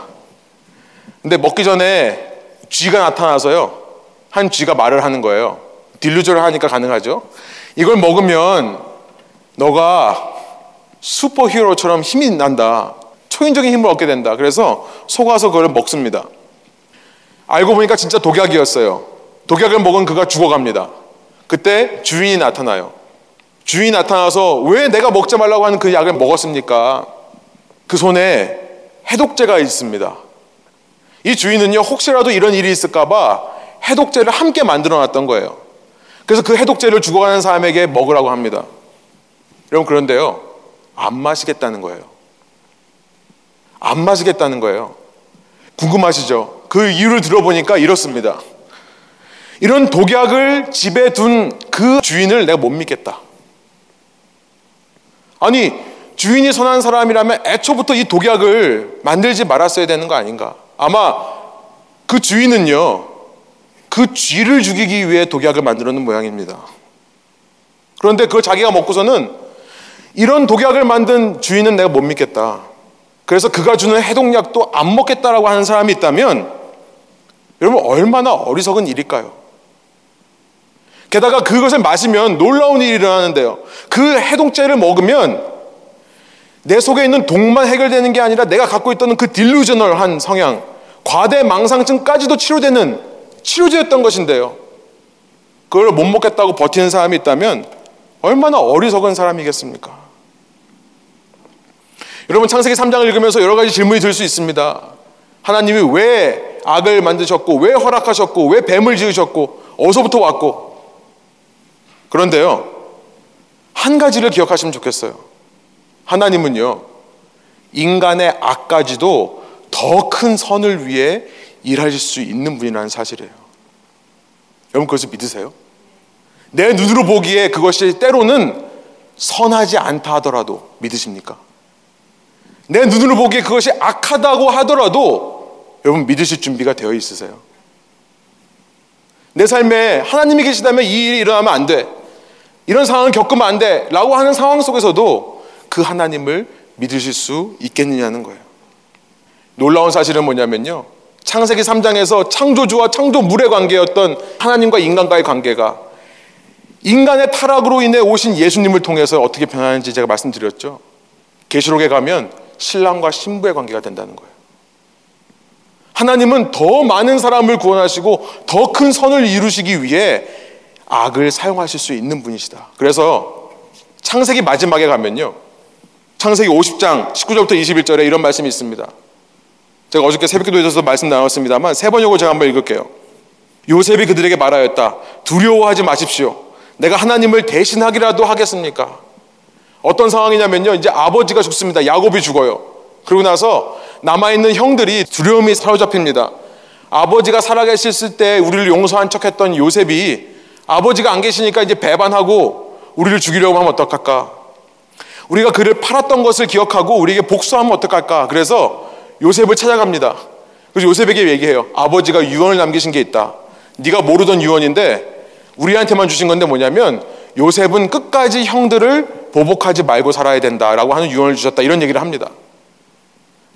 근데 먹기 전에 쥐가 나타나서요. 한 쥐가 말을 하는 거예요. delusional 하니까 가능하죠. 이걸 먹으면 너가 슈퍼 히어로처럼 힘이 난다. 초인적인 힘을 얻게 된다. 그래서 속아서 그걸 먹습니다. 알고 보니까 진짜 독약이었어요. 독약을 먹은 그가 죽어갑니다. 그때 주인이 나타나요. 주인이 나타나서 왜 내가 먹지 말라고 하는 그 약을 먹었습니까? 그 손에 해독제가 있습니다. 이 주인은요, 혹시라도 이런 일이 있을까봐 해독제를 함께 만들어 놨던 거예요. 그래서 그 해독제를 죽어가는 사람에게 먹으라고 합니다. 여러분, 그런데요, 안 마시겠다는 거예요. 안 마시겠다는 거예요. 궁금하시죠? 그 이유를 들어보니까 이렇습니다. 이런 독약을 집에 둔 그 주인을 내가 못 믿겠다. 아니, 주인이 선한 사람이라면 애초부터 이 독약을 만들지 말았어야 되는 거 아닌가? 아마 그 주인은요, 그 쥐를 죽이기 위해 독약을 놓은 모양입니다. 그런데 그걸 자기가 먹고서는 이런 독약을 만든 주인은 내가 못 믿겠다. 그래서 그가 주는 해독약도 안 먹겠다라고 하는 사람이 있다면 여러분 얼마나 어리석은 일일까요? 게다가 그것을 마시면 놀라운 일이 일어나는데요. 그 해독제를 먹으면 내 속에 있는 독만 해결되는 게 아니라 내가 갖고 있던 그 딜루저널한 성향, 과대 망상증까지도 치료되는 치료제였던 것인데요. 그걸 못 먹겠다고 버티는 사람이 있다면 얼마나 어리석은 사람이겠습니까? 여러분 창세기 3장을 읽으면서 여러 가지 질문이 들 수 있습니다. 하나님이 왜 악을 만드셨고 왜 허락하셨고 왜 뱀을 지으셨고 어디서부터 왔고 그런데요. 한 가지를 기억하시면 좋겠어요. 하나님은요. 인간의 악까지도 더 큰 선을 위해 일하실 수 있는 분이라는 사실이에요. 여러분 그것을 믿으세요? 내 눈으로 보기에 그것이 때로는 선하지 않다 하더라도 믿으십니까? 내 눈으로 보기에 그것이 악하다고 하더라도 여러분 믿으실 준비가 되어 있으세요? 내 삶에 하나님이 계시다면 이 일이 일어나면 안 돼. 이런 상황을 겪으면 안 돼. 라고 하는 상황 속에서도 그 하나님을 믿으실 수 있겠느냐는 거예요. 놀라운 사실은 뭐냐면요. 창세기 3장에서 창조주와 창조물의 관계였던 하나님과 인간과의 관계가 인간의 타락으로 인해 오신 예수님을 통해서 어떻게 변하는지 제가 말씀드렸죠. 계시록에 가면 신랑과 신부의 관계가 된다는 거예요. 하나님은 더 많은 사람을 구원하시고 더 큰 선을 이루시기 위해 악을 사용하실 수 있는 분이시다. 그래서 창세기 마지막에 가면요. 창세기 50장 19절부터 21절에 이런 말씀이 있습니다. 제가 어저께 새벽 기도에서 말씀 나눴습니다만 세 번역으로 제가 한번 읽을게요. 요셉이 그들에게 말하였다. 두려워하지 마십시오. 내가 하나님을 대신하기라도 하겠습니까? 어떤 상황이냐면요. 이제 아버지가 죽습니다. 야곱이 죽어요. 그러고 나서 남아있는 형들이 두려움이 사로잡힙니다. 아버지가 살아계셨을 때 우리를 용서한 척 했던 요셉이 아버지가 안 계시니까 이제 배반하고 우리를 죽이려고 하면 어떡할까? 우리가 그를 팔았던 것을 기억하고 우리에게 복수하면 어떡할까? 그래서 요셉을 찾아갑니다. 그래서 요셉에게 얘기해요. 아버지가 유언을 남기신 게 있다. 네가 모르던 유언인데 우리한테만 주신 건데 뭐냐면 요셉은 끝까지 형들을 보복하지 말고 살아야 된다라고 하는 유언을 주셨다. 이런 얘기를 합니다.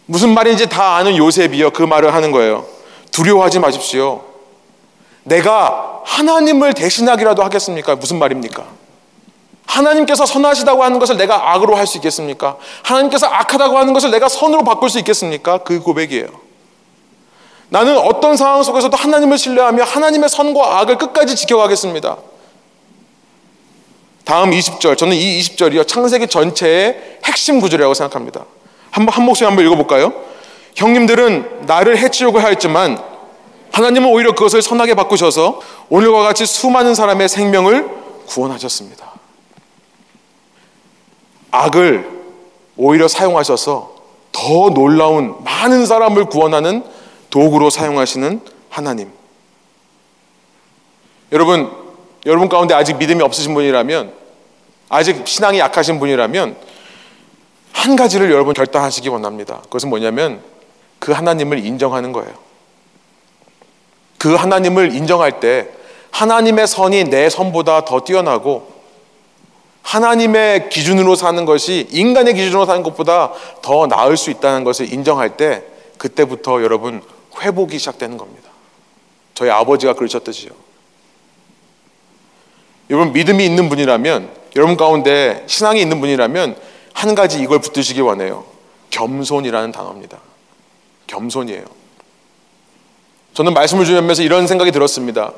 무슨 말인지 다 아는 요셉이요. 그 말을 하는 거예요. 두려워하지 마십시오. 내가 하나님을 대신하기라도 하겠습니까? 무슨 말입니까? 하나님께서 선하시다고 하는 것을 내가 악으로 할 수 있겠습니까? 하나님께서 악하다고 하는 것을 내가 선으로 바꿀 수 있겠습니까? 그 고백이에요. 나는 어떤 상황 속에서도 하나님을 신뢰하며 하나님의 선과 악을 끝까지 지켜가겠습니다. 다음 20절, 저는 이 20절이요. 창세기 전체의 핵심 구절이라고 생각합니다. 한번 한 목소리 한번 읽어볼까요? 형님들은 나를 해치려고 하였지만 하나님은 오히려 그것을 선하게 바꾸셔서 오늘과 같이 수많은 사람의 생명을 구원하셨습니다. 악을 오히려 사용하셔서 더 놀라운 많은 사람을 구원하는 도구로 사용하시는 하나님. 여러분, 여러분 가운데 아직 믿음이 없으신 분이라면, 아직 신앙이 약하신 분이라면, 한 가지를 여러분 결단하시기 원합니다. 그것은 뭐냐면, 그 하나님을 인정하는 거예요. 그 하나님을 인정할 때, 하나님의 선이 내 선보다 더 뛰어나고, 하나님의 기준으로 사는 것이 인간의 기준으로 사는 것보다 더 나을 수 있다는 것을 인정할 때, 그때부터 여러분 회복이 시작되는 겁니다. 저희 아버지가 그러셨듯이요. 여러분 믿음이 있는 분이라면 여러분 가운데 신앙이 있는 분이라면 한 가지 이걸 붙드시기 원해요. 겸손이라는 단어입니다. 겸손이에요. 저는 말씀을 주면서 이런 생각이 들었습니다.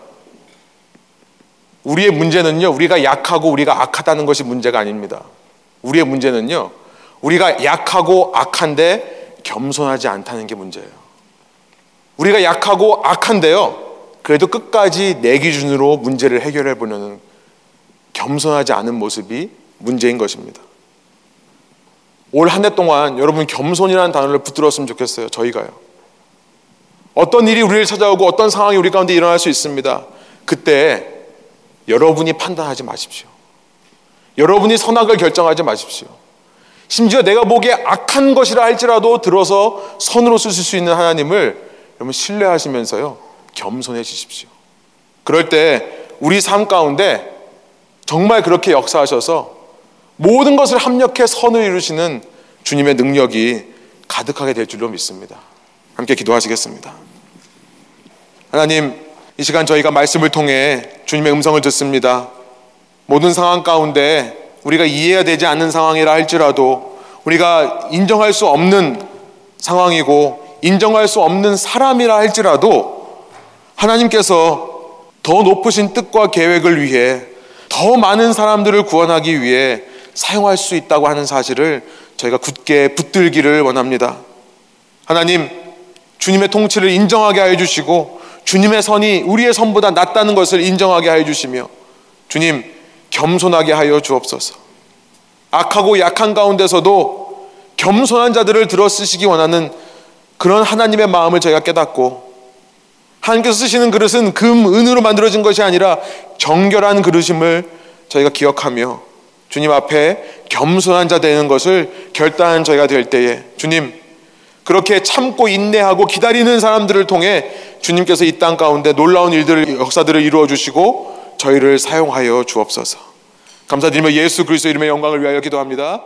우리의 문제는요, 우리가 약하고 우리가 악하다는 것이 문제가 아닙니다. 우리의 문제는요, 우리가 약하고 악한데 겸손하지 않다는 게 문제예요. 우리가 약하고 악한데요, 그래도 끝까지 내 기준으로 문제를 해결해 보려는 겸손하지 않은 모습이 문제인 것입니다. 올 한 해 동안 여러분 겸손이라는 단어를 붙들었으면 좋겠어요. 저희가요. 어떤 일이 우리를 찾아오고 어떤 상황이 우리 가운데 일어날 수 있습니다. 그때 여러분이 판단하지 마십시오. 여러분이 선악을 결정하지 마십시오. 심지어 내가 보기에 악한 것이라 할지라도 들어서 선으로 쓰실 수 있는 하나님을 여러분 신뢰하시면서요. 겸손해지십시오. 그럴 때 우리 삶 가운데 정말 그렇게 역사하셔서 모든 것을 합력해 선을 이루시는 주님의 능력이 가득하게 될 줄로 믿습니다. 함께 기도하시겠습니다. 하나님, 이 시간 저희가 말씀을 통해 주님의 음성을 듣습니다. 모든 상황 가운데 우리가 이해해야 되지 않는 상황이라 할지라도 우리가 인정할 수 없는 상황이고 인정할 수 없는 사람이라 할지라도 하나님께서 더 높으신 뜻과 계획을 위해 더 많은 사람들을 구원하기 위해 사용할 수 있다고 하는 사실을 저희가 굳게 붙들기를 원합니다. 하나님, 주님의 통치를 인정하게 하여 주시고 주님의 선이 우리의 선보다 낫다는 것을 인정하게 하여 주시며 주님 겸손하게 하여 주옵소서. 악하고 약한 가운데서도 겸손한 자들을 들어 쓰시기 원하는 그런 하나님의 마음을 저희가 깨닫고 하나님께서 쓰시는 그릇은 금, 은으로 만들어진 것이 아니라 정결한 그릇임을 저희가 기억하며 주님 앞에 겸손한 자 되는 것을 결단한 저희가 될 때에 주님 그렇게 참고 인내하고 기다리는 사람들을 통해 주님께서 이 땅 가운데 놀라운 일들을 역사들을 이루어 주시고 저희를 사용하여 주옵소서. 감사드리며 예수 그리스도 이름의 영광을 위하여 기도합니다.